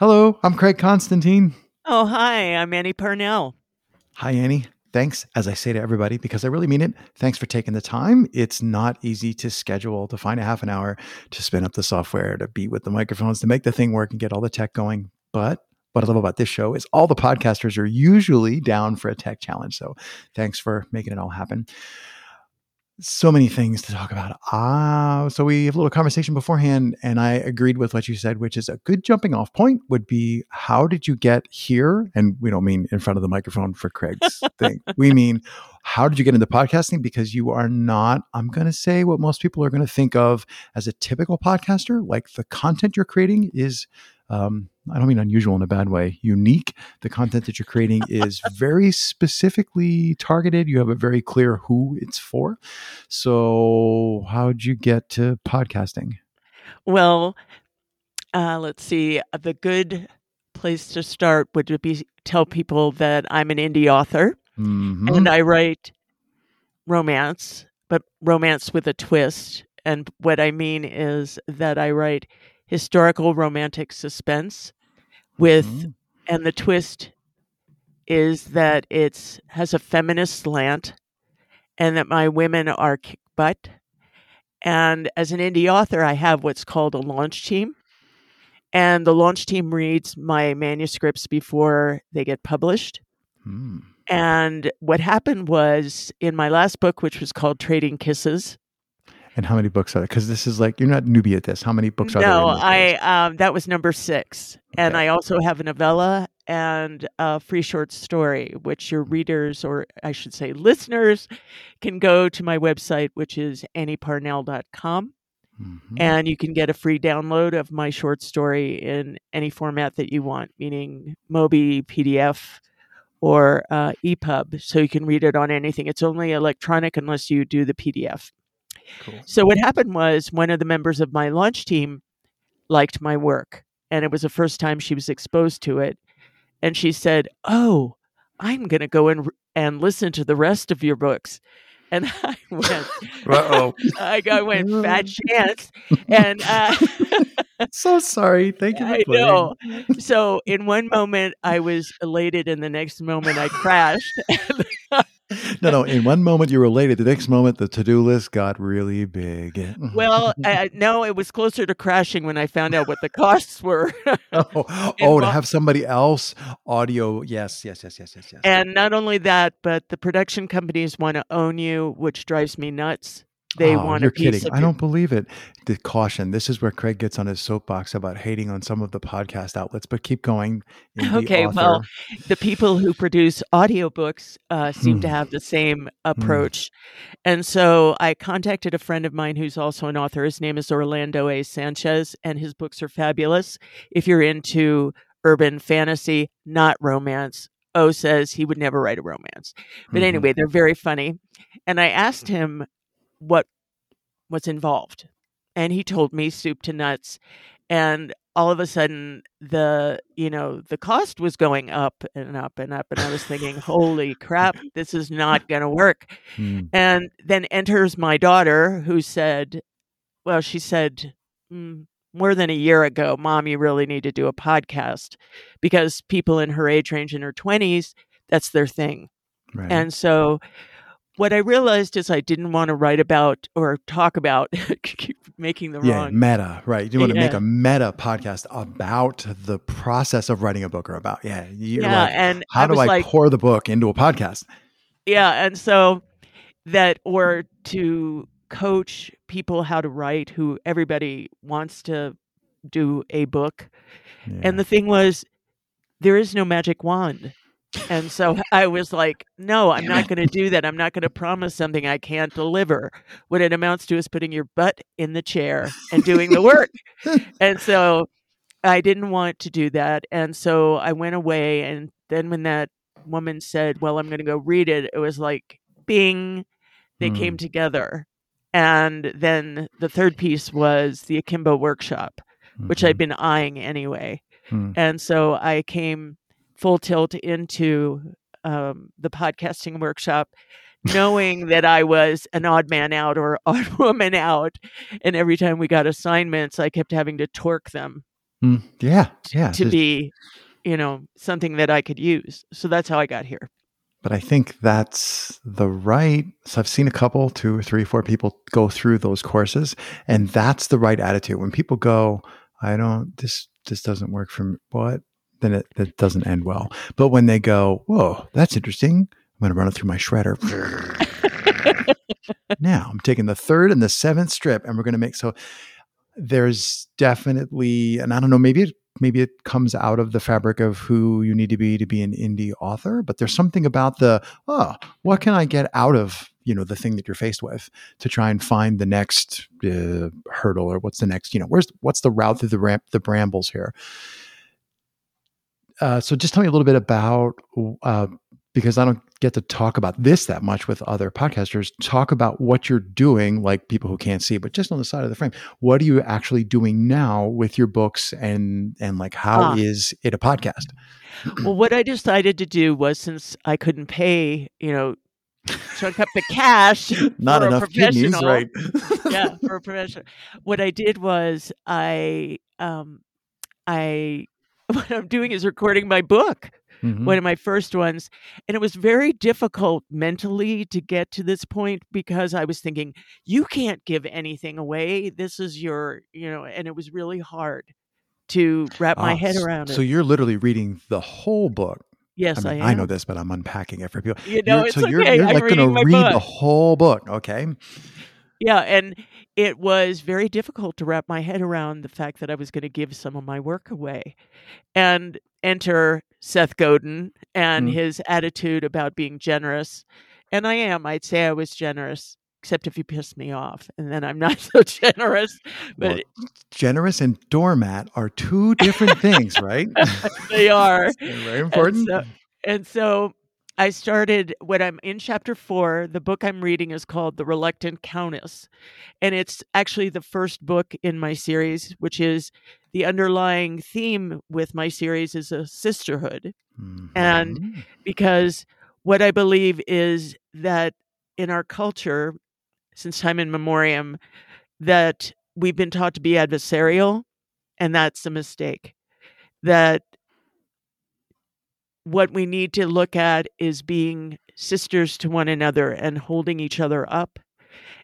Hello, I'm Craig Constantine. Oh, hi, I'm Annie Parnell. Hi, Annie. Thanks, as I say to everybody, because I really mean it. Thanks for taking the time. It's not easy to schedule, to find a half an hour, to spin up the software, to be with the microphones, to make the thing work and get all the tech going. But what I love about this show is all the podcasters are usually down for a tech challenge. So thanks for making it all happen so many things to talk about. Ah, so we have a little conversation beforehand, and I agreed with what you said, which is a good jumping off point would be how did you get here? And we don't mean in front of the microphone for Craig's thing. We mean how did you get into podcasting? Because you are not, I'm going to say what most people are going to think of as a typical podcaster. Like the content you're creating is um, I don't mean unusual in a bad way, unique. The content that you're creating is very specifically targeted. You have a very clear who it's for. So, how'd you get to podcasting? Well, uh, let's see. The good place to start would be tell people that I'm an indie author mm-hmm. and I write romance, but romance with a twist. And what I mean is that I write historical romantic suspense with mm-hmm. and the twist is that it's has a feminist slant and that my women are kick butt and as an indie author i have what's called a launch team and the launch team reads my manuscripts before they get published mm. and what happened was in my last book which was called trading kisses and how many books are there? Because this is like you're not newbie at this. How many books are no, there? No, I um, that was number six, okay. and I also have a novella and a free short story, which your readers, or I should say, listeners, can go to my website, which is annieparnell.com. Mm-hmm. And you can get a free download of my short story in any format that you want, meaning Mobi, PDF, or uh, EPUB. So you can read it on anything. It's only electronic unless you do the PDF. So what happened was one of the members of my launch team liked my work, and it was the first time she was exposed to it. And she said, "Oh, I'm going to go and and listen to the rest of your books." And I went, "Uh oh!" I, I went fat chance, and uh, so sorry. Thank you. I know. So in one moment I was elated, and the next moment I crashed no, no. In one moment you were late. At The next moment the to-do list got really big. well, uh, no, it was closer to crashing when I found out what the costs were. oh, oh to have somebody else audio. Yes, yes, yes, yes, yes, yes. And not only that, but the production companies want to own you, which drives me nuts. They oh, want you're kidding. I don't believe it. The caution. This is where Craig gets on his soapbox about hating on some of the podcast outlets, but keep going. Okay, well, the people who produce audiobooks uh, seem hmm. to have the same hmm. approach. Hmm. And so I contacted a friend of mine who's also an author. His name is Orlando A. Sanchez, and his books are fabulous. If you're into urban fantasy, not romance, O says he would never write a romance. But mm-hmm. anyway, they're very funny. And I asked him what was involved. And he told me soup to nuts. And all of a sudden the you know the cost was going up and up and up and i was thinking holy crap this is not going to work mm. and then enters my daughter who said well she said mm, more than a year ago mom you really need to do a podcast because people in her age range in her 20s that's their thing right. and so what I realized is I didn't want to write about or talk about making the yeah, wrong meta, right? You want yeah. to make a meta podcast about the process of writing a book or about yeah, yeah. Like, and how I do I like, pour the book into a podcast? Yeah, and so that or to coach people how to write who everybody wants to do a book. Yeah. And the thing was there is no magic wand. And so I was like, no, I'm not going to do that. I'm not going to promise something I can't deliver. What it amounts to is putting your butt in the chair and doing the work. and so I didn't want to do that. And so I went away. And then when that woman said, well, I'm going to go read it, it was like, bing, they mm. came together. And then the third piece was the Akimbo workshop, mm-hmm. which I'd mm-hmm. been eyeing anyway. Mm. And so I came full tilt into um, the podcasting workshop, knowing that I was an odd man out or odd woman out. And every time we got assignments, I kept having to torque them Mm, yeah, yeah. To be, you know, something that I could use. So that's how I got here. But I think that's the right. So I've seen a couple, two three, four people go through those courses, and that's the right attitude. When people go, I don't, this, this doesn't work for me. What? Then it, it doesn't end well. But when they go, whoa, that's interesting. I'm going to run it through my shredder. now I'm taking the third and the seventh strip, and we're going to make so. There's definitely, and I don't know, maybe it maybe it comes out of the fabric of who you need to be to be an indie author but there's something about the oh what can i get out of you know the thing that you're faced with to try and find the next uh, hurdle or what's the next you know where's what's the route through the ramp the brambles here uh, so just tell me a little bit about uh, because I don't get to talk about this that much with other podcasters. Talk about what you're doing, like people who can't see, but just on the side of the frame. What are you actually doing now with your books, and and like how ah. is it a podcast? Well, what I decided to do was since I couldn't pay, you know, chunk up the cash, not enough kidneys, right? yeah, for a professional. What I did was I um I what I'm doing is recording my book mm-hmm. one of my first ones. And it was very difficult mentally to get to this point because I was thinking, you can't give anything away. This is your, you know, and it was really hard to wrap my head around so, it. So you're literally reading the whole book. Yes, I, mean, I, I know this, but I'm unpacking it for people. You know, you're, so okay. you're, you're like going to read book. the whole book. Okay. Yeah, and it was very difficult to wrap my head around the fact that I was going to give some of my work away. And enter Seth Godin and mm. his attitude about being generous. And I am, I'd say I was generous, except if you piss me off. And then I'm not so generous. But well, generous and doormat are two different things, right? they are. very important. And so, and so I started when I'm in chapter four. The book I'm reading is called The Reluctant Countess. And it's actually the first book in my series, which is the underlying theme with my series is a sisterhood. Mm-hmm. And because what I believe is that in our culture, since time in memoriam, that we've been taught to be adversarial, and that's a mistake. That what we need to look at is being sisters to one another and holding each other up.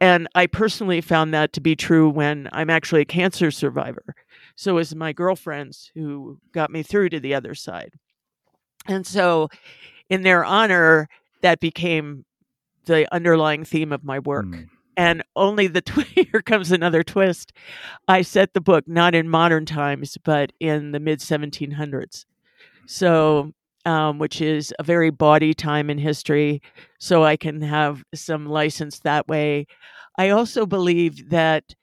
And I personally found that to be true when I'm actually a cancer survivor. So is my girlfriends who got me through to the other side. And so in their honor, that became the underlying theme of my work. Mm. And only the tw- here comes another twist. I set the book not in modern times, but in the mid 1700s. So um, which is a very bawdy time in history. So I can have some license that way. I also believe that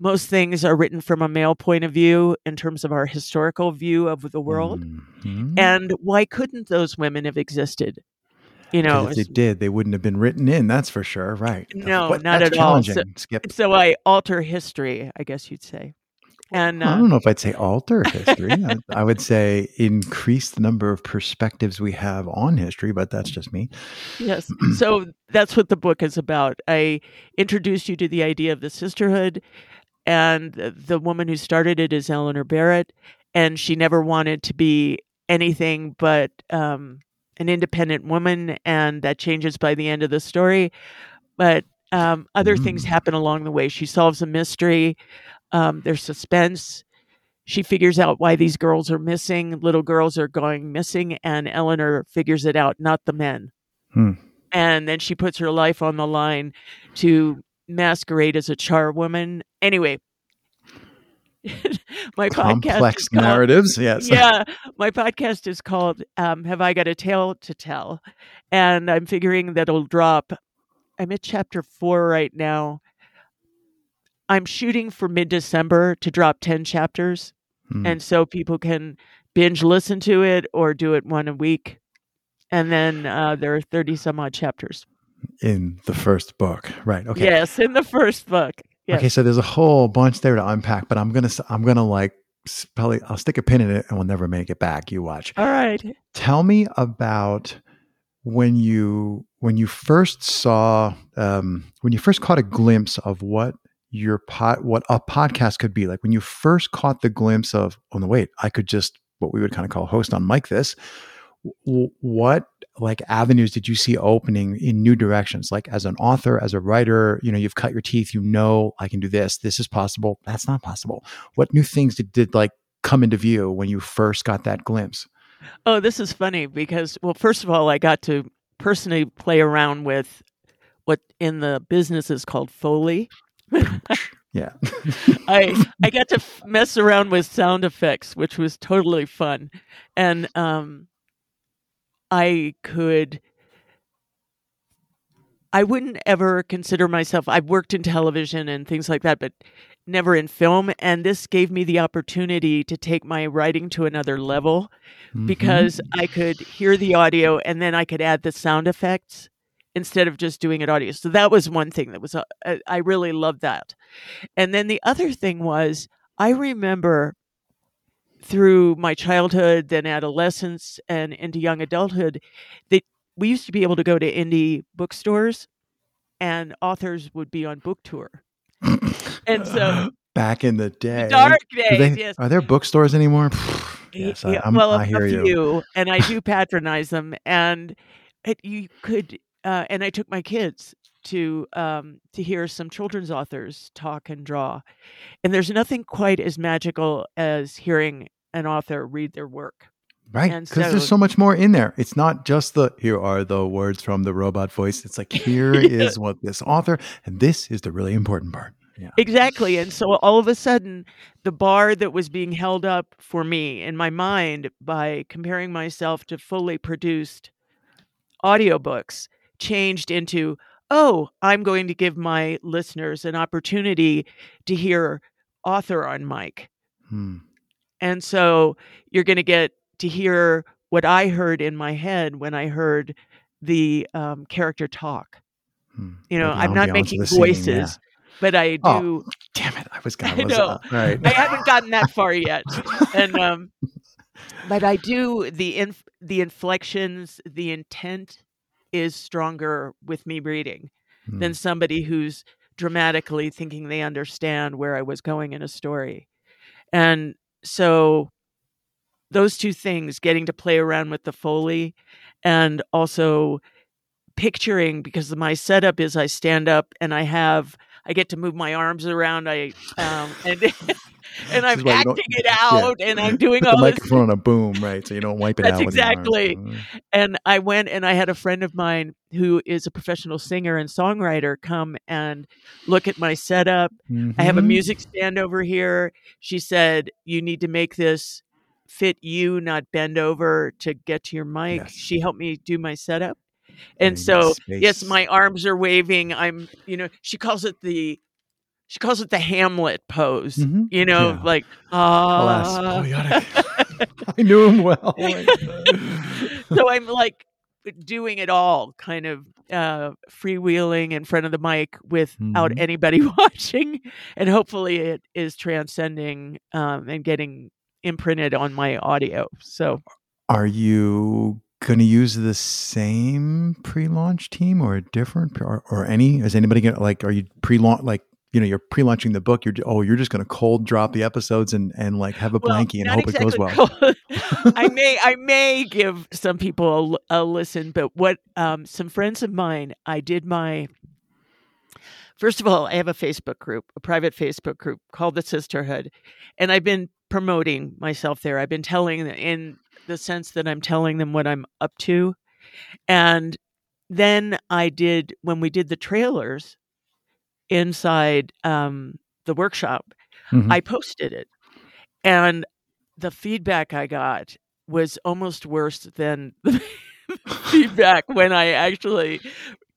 most things are written from a male point of view in terms of our historical view of the world. Mm-hmm. And why couldn't those women have existed? You know, if they did, they wouldn't have been written in. That's for sure. Right? No, what, not at all. So, so I alter history, I guess you'd say. And uh, I don't know if I'd say alter history. I, I, would say increase the number of perspectives we have on history, but that's just me. Yes. so that's what the book is about. I introduced you to the idea of the sisterhood, and the woman who started it is Eleanor Barrett, and she never wanted to be anything but um, an independent woman, and that changes by the end of the story. But um, other mm. things happen along the way. She solves a mystery. Um, there's suspense. She figures out why these girls are missing. Little girls are going missing, and Eleanor figures it out, not the men. Hmm. And then she puts her life on the line to masquerade as a charwoman. Anyway, my complex podcast narratives. Called, yes, yeah. My podcast is called um, "Have I Got a Tale to Tell," and I'm figuring that'll drop. I'm at chapter four right now, I'm shooting for mid December to drop 10 chapters. Hmm. And so people can binge listen to it or do it one a week. And then uh, there are 30 some odd chapters. In the first book. Right. Okay. Yes, in the first book. Yes. Okay, so there's a whole bunch there to unpack, but I'm gonna I'm gonna like probably I'll stick a pin in it and we'll never make it back. You watch. All right. Tell me about when you when you first saw um, when you first caught a glimpse of what your pot what a podcast could be. Like when you first caught the glimpse of oh no wait i could just what we would kind of call host on mic this what like avenues did you see opening in new directions? Like as an author as a writer you know you've cut your teeth you know i can do this this is possible. That's not possible. What new things did, did like come into view when you first got that glimpse? Oh this is funny because well first of all i got to personally play around with what in the business is called foley yeah. I i got to f- mess around with sound effects which was totally fun. And um I could I wouldn't ever consider myself I've worked in television and things like that but never in film. And this gave me the opportunity to take my writing to another level mm-hmm. because I could hear the audio and then I could add the sound effects instead of just doing it audio. So that was one thing that was uh, I really loved that. And then the other thing was I remember through my childhood, then adolescence, and into young adulthood, that we used to be able to go to indie bookstores, and authors would be on book tour. and so, back in the day, dark days, they, yes. Are there bookstores anymore? yes, yeah, I, well, I hear a you. few, and I do patronize them, and it, you could, uh, and I took my kids to um, to hear some children's authors talk and draw, and there's nothing quite as magical as hearing an author read their work. Right, because so, there's so much more in there. It's not just the here are the words from the robot voice. It's like here yeah. is what this author, and this is the really important part. Yeah. Exactly. And so all of a sudden, the bar that was being held up for me in my mind by comparing myself to fully produced audiobooks changed into oh, I'm going to give my listeners an opportunity to hear author on mic. Hmm. And so you're going to get to hear what I heard in my head when I heard the um, character talk. Hmm. You know, I'm not making voices, scene, yeah. but I oh, do. Oh, damn it! I was going to. I know. Right. I haven't gotten that far yet, and um, but I do the inf- the inflections, the intent is stronger with me reading hmm. than somebody who's dramatically thinking they understand where I was going in a story. And so those two things, getting to play around with the Foley and also picturing because my setup is I stand up and I have I get to move my arms around. I um, and and I'm acting it out, yeah. and I'm doing all the microphone on a boom, right? So you don't wipe it That's out. exactly. Mm. And I went and I had a friend of mine who is a professional singer and songwriter come and look at my setup. Mm-hmm. I have a mm-hmm. music stand over here. She said, "You need to make this." fit you not bend over to get to your mic yes. she helped me do my setup and so yes my arms are waving i'm you know she calls it the she calls it the Hamlet pose. Mm-hmm. You know, yeah. like ah. Uh, I knew him well. so I'm like doing it all, kind of uh, freewheeling in front of the mic without mm-hmm. anybody watching, and hopefully it is transcending um, and getting imprinted on my audio. So, are you going to use the same pre-launch team or a different or, or any is anybody going to like are you pre-launch like you know you're pre-launching the book you're oh you're just going to cold drop the episodes and and like have a well, blankie and hope exactly it goes well. i may i may give some people a, a listen but what um, some friends of mine i did my first of all i have a facebook group a private facebook group called the sisterhood and i've been promoting myself there. I've been telling in the sense that i'm telling them what i'm up to and then i did when we did the trailers inside um, the workshop, mm-hmm. I posted it. And the feedback I got was almost worse than the feedback when I actually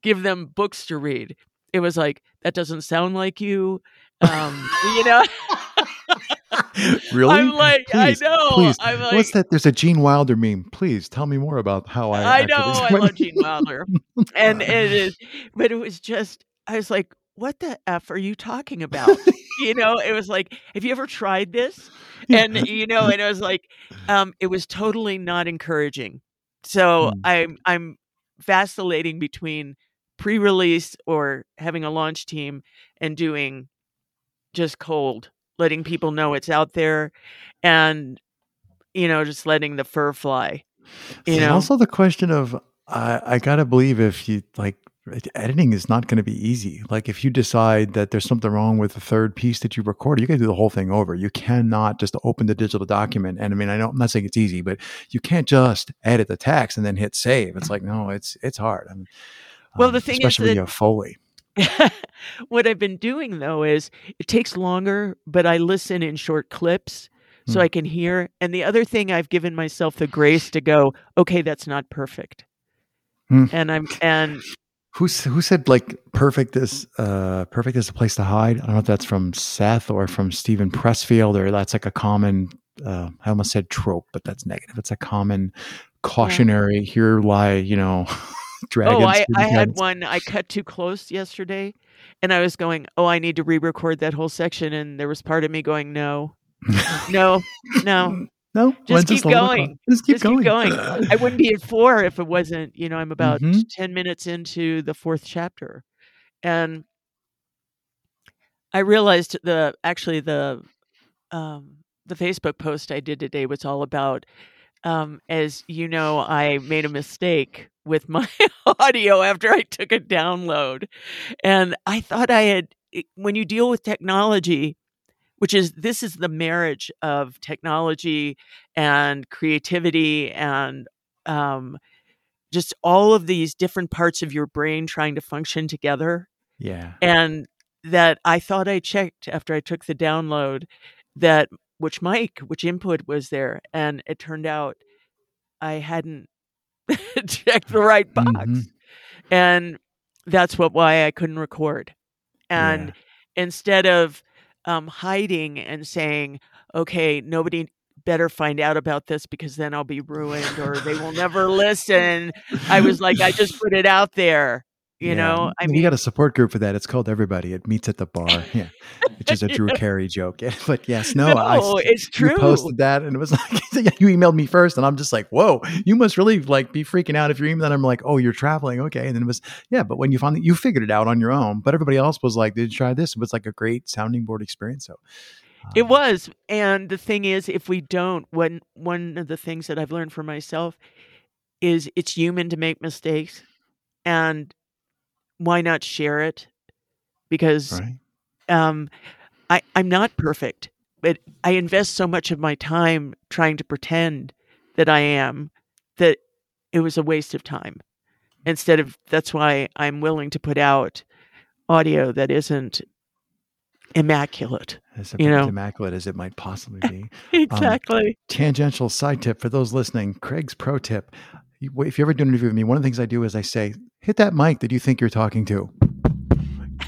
give them books to read. It was like, that doesn't sound like you. Um, you know? really? I'm like, please, I know. Please. I'm like, What's that? There's a Gene Wilder meme. Please tell me more about how I. I know. I love Gene Wilder, and it is, but it was just. I was like, what the f are you talking about you know it was like have you ever tried this and you know and it was like um it was totally not encouraging so mm. i'm i'm vacillating between pre-release or having a launch team and doing just cold, letting people know it's out there and you know, just letting the fur fly. You know. also the question of I, I gotta believe if you like editing is not going to be easy. Like if you decide that there's something wrong with the third piece that you recorded, you got to do the whole thing over. You cannot just open the digital document. And I mean, I know I'm not saying it's easy, but you can't just edit the text and then hit save. It's like no, it's it's hard. I mean, well, um, the thing especially is, when you have Foley. what I've been doing though is it takes longer, but I listen in short clips so mm. I can hear. And the other thing I've given myself the grace to go, okay, that's not perfect. Mm. And I'm and who who said like perfect is uh perfect is a place to hide? I don't know if that's from Seth or from Steven Pressfield or that's like a common uh, I almost said trope, but that's negative. It's a common cautionary yeah. here lie, you know, dragons. Oh, I, I had one I cut too close yesterday and I was going, Oh, I need to re record that whole section and there was part of me going, No. no, no. No, just keep going. Just keep just going. Keep going. I wouldn't be at four if it wasn't. You know, I'm about mm-hmm. ten minutes into the fourth chapter, and I realized the actually the um, the Facebook post I did today was all about. Um, as you know, I made a mistake with my audio after I took a download, and I thought I had. When you deal with technology, which is this is the marriage of technology and creativity and um, just all of these different parts of your brain trying to function together. Yeah. And that I thought I checked after I took the download that which mic, which input was there. And it turned out I hadn't checked the right box. Mm-hmm. And that's what why I couldn't record. And yeah. instead of um, hiding and saying, okay, nobody better find out about this because then I'll be ruined or they will never listen. I was like, I just put it out there. You yeah. know, I mean, you got a support group for that. It's called Everybody. It meets at the bar. Yeah, which is a Drew Carey joke. Yeah. But yes, no, no I, it's true. You posted that, and it was like you emailed me first, and I'm just like, whoa, you must really like be freaking out if you're emailing. I'm like, oh, you're traveling, okay. And then it was yeah, but when you finally you figured it out on your own, but everybody else was like, did you try this? It was like a great sounding board experience. So. Um, it was, and the thing is, if we don't, when one of the things that I've learned for myself is it's human to make mistakes, and why not share it? Because right. um, I, I'm not perfect, but I invest so much of my time trying to pretend that I am that it was a waste of time. Instead of that's why I'm willing to put out audio that isn't immaculate. As you know? immaculate as it might possibly be. exactly. Um, tangential side tip for those listening, Craig's pro tip if you ever do an interview with me, one of the things I do is I say, hit that mic that you think you're talking to.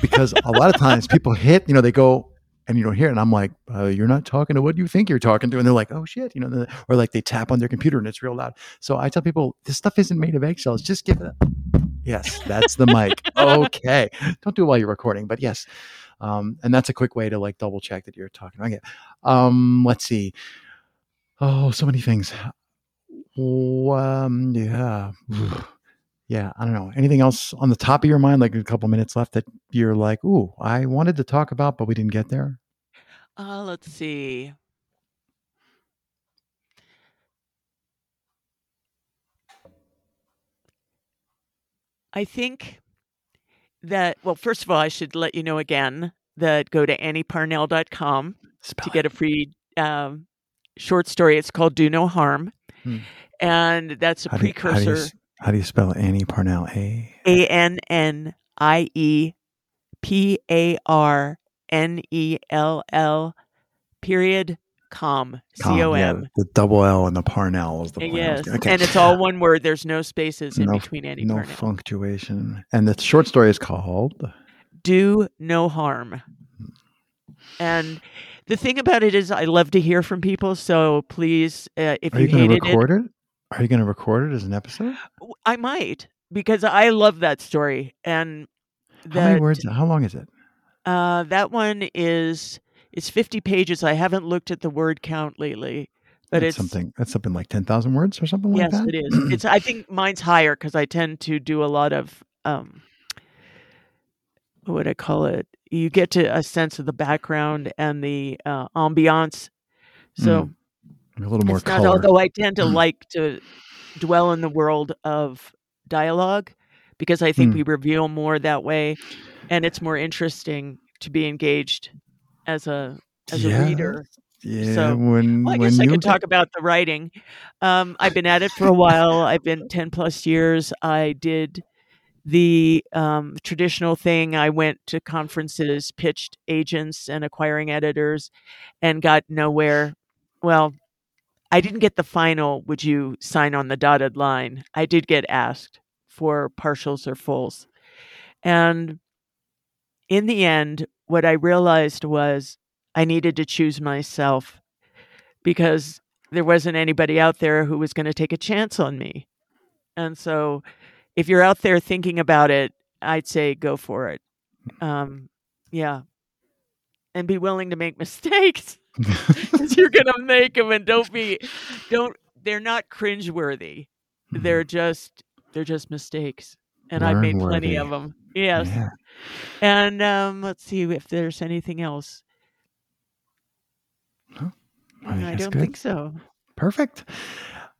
Because a lot of times people hit, you know, they go and you don't hear it. And I'm like, uh, you're not talking to what you think you're talking to. And they're like, oh shit, you know, or like they tap on their computer and it's real loud. So I tell people, this stuff isn't made of eggshells. Just give it a, yes, that's the mic. okay. Don't do it while you're recording, but yes. Um, and that's a quick way to like double check that you're talking. Okay. Um, let's see. Oh, so many things. Um, yeah. yeah, I don't know. Anything else on the top of your mind, like a couple minutes left that you're like, ooh, I wanted to talk about, but we didn't get there? Uh, let's see. I think that, well, first of all, I should let you know again that go to annieparnell.com Spell to get a free um, short story. It's called Do No Harm. Hmm and that's a how precursor. Do you, how, do you, how, do you, spell Annie Parnell? A A N N I E P A R N E L L period com c o m. Yeah, the double L and the Parnell is the point. Yes, okay. and it's all one word. There's no spaces in no, between Annie no Parnell. punctuation. And the short story is called "Do No Harm." And the thing about it is, I love to hear from people. So please, uh, if Are you, you hated record it, it are you going to record it as an episode? I might because I love that story. And that, how many words? How long is it? Uh, that one is it's fifty pages. I haven't looked at the word count lately, but that's it's something. That's something like ten thousand words or something yes, like that. Yes, it is. It's. I think mine's higher because I tend to do a lot of um, what would I call it? you get to a sense of the background and the uh, ambiance. So mm. A little more color. Not, although I tend to like to dwell in the world of dialogue because I think mm. we reveal more that way, and it's more interesting to be engaged as a as yeah. a reader. Yeah, so, when, well, I when guess I could talk about the writing. Um, I've been at it for a while. I've been ten plus years. I did the um, traditional thing. I went to conferences, pitched agents and acquiring editors, and got nowhere. Well, I didn't get the final, would you sign on the dotted line? I did get asked for partials or fulls. And in the end, what I realized was I needed to choose myself because there wasn't anybody out there who was going to take a chance on me. And so if you're out there thinking about it, I'd say go for it. Um, yeah. And be willing to make mistakes because you're going to make them and don't be, don't, they're not cringeworthy. Mm-hmm. They're just, they're just mistakes. And I've made plenty of them. Yes. Yeah. And um, let's see if there's anything else. Oh, I, I don't good. think so. Perfect.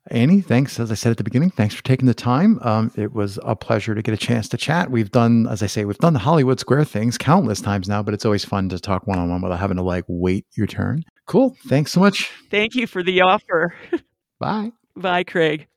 Annie, thanks. As I said at the beginning, thanks for taking the time. Um, it was a pleasure to get a chance to chat. We've done, as I say, we've done the Hollywood Square things countless times now, but it's always fun to talk one on one without having to like wait your turn. Cool. Thanks so much. Thank you for the offer. Bye. Bye, Craig.